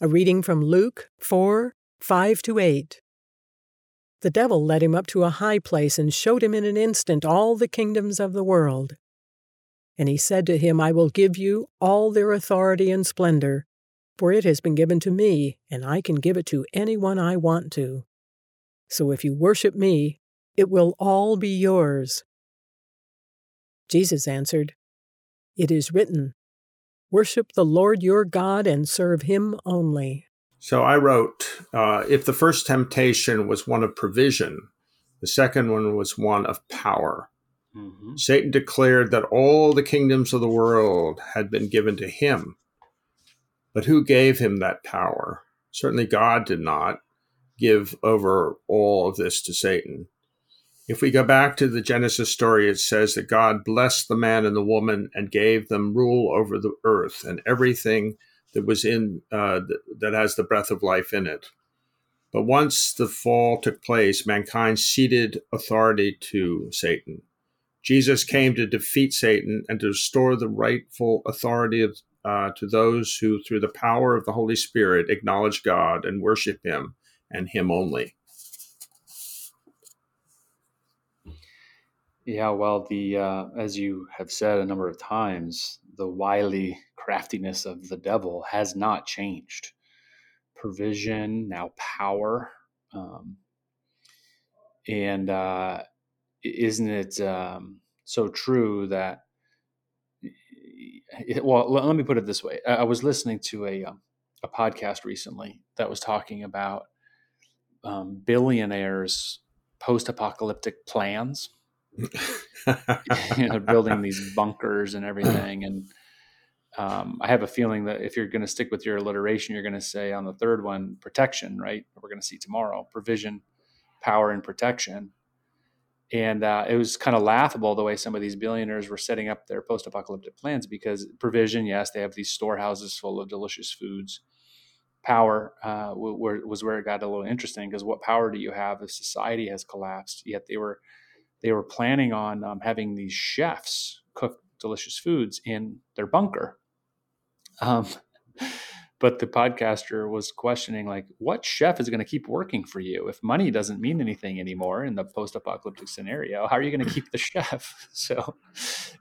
A reading from Luke 4 5 to 8. The devil led him up to a high place and showed him in an instant all the kingdoms of the world. And he said to him, I will give you all their authority and splendor, for it has been given to me, and I can give it to anyone I want to. So if you worship me, it will all be yours. Jesus answered, It is written, Worship the Lord your God and serve him only. So I wrote uh, if the first temptation was one of provision, the second one was one of power. Mm-hmm. Satan declared that all the kingdoms of the world had been given to him. But who gave him that power? Certainly God did not give over all of this to Satan. If we go back to the Genesis story, it says that God blessed the man and the woman and gave them rule over the earth and everything that was in uh, that has the breath of life in it. But once the fall took place, mankind ceded authority to Satan. Jesus came to defeat Satan and to restore the rightful authority of, uh, to those who, through the power of the Holy Spirit, acknowledge God and worship Him and Him only. Yeah, well, the uh, as you have said a number of times, the wily craftiness of the devil has not changed. Provision, now power, um, and uh, isn't it um, so true that? Well, let, me put it this way: I was listening to a um, a podcast recently that was talking about um, billionaires' post-apocalyptic plans you know, building these bunkers and everything. And um, I have a feeling that if you're going to stick with your alliteration, you're going to say on the third one, protection, right? We're going to see tomorrow, provision, power, and protection. And uh, it was kind of laughable the way some of these billionaires were setting up their post-apocalyptic plans because provision, yes, they have these storehouses full of delicious foods. Power uh, was where it got a little interesting because what power do you have if society has collapsed? Yet they were they were planning on um, having these chefs cook delicious foods in their bunker. Um, but the podcaster was questioning, like, what chef is going to keep working for you if money doesn't mean anything anymore in the post-apocalyptic scenario? How are you going to keep the chef? So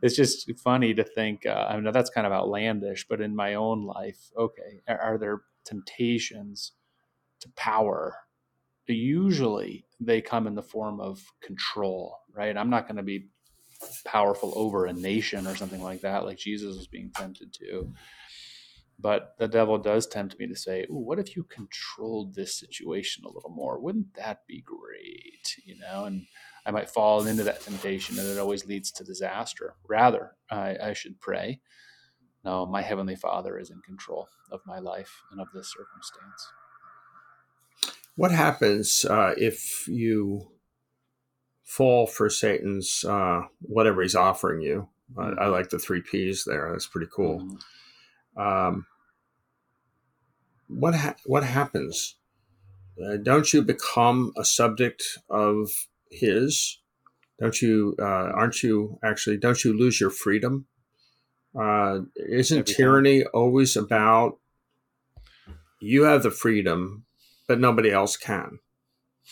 it's just funny to think. Uh, I know that's kind of outlandish, but in my own life, okay, are, are there temptations to power usually they come in the form of control, right? I'm not going to be powerful over a nation or something like that, like Jesus was being tempted to. But the devil does tempt me to say, what if you controlled this situation a little more? Wouldn't that be great? You know, and I might fall into that temptation and it always leads to disaster. Rather, I, I should pray. No, my Heavenly Father is in control of my life and of this circumstance. What happens uh, if you fall for Satan's uh, whatever he's offering you? Mm-hmm. I, I, like the three P's there. That's pretty cool. Mm-hmm. Um, what ha- what happens? Uh, don't you become a subject of his? Don't you? Uh, aren't you actually? Don't you lose your freedom? Uh, isn't Every tyranny time. always about you have the freedom, but nobody else can.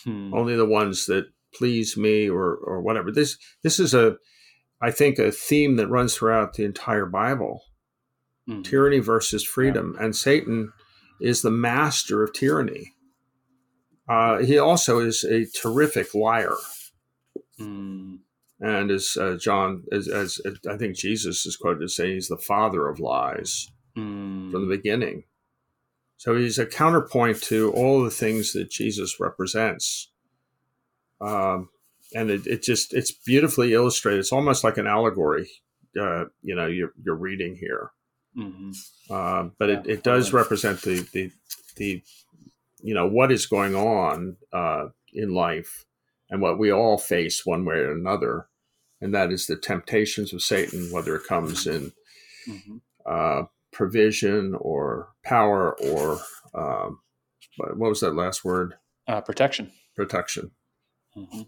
Hmm. Only the ones that please me or or whatever. This this is a I think a theme that runs throughout the entire Bible. Hmm. Tyranny versus freedom. Yeah. And Satan is the master of tyranny. Uh, he also is a terrific liar. Hmm. And as uh, John, as, as, as, I think Jesus is quoted as saying, he's the father of lies hmm. from the beginning. So he's a counterpoint to all the things that Jesus represents. Um, and it, it, just it's beautifully illustrated. It's almost like an allegory. Uh, you know, you're you're reading here, mm-hmm. uh, but yeah, it, it does represent the the the you know what is going on uh, in life and what we all face one way or another, and that is the temptations of Satan, whether it comes in mm-hmm. Provision or power or um, what was that last word? Uh, protection. Protection. Mm-hmm.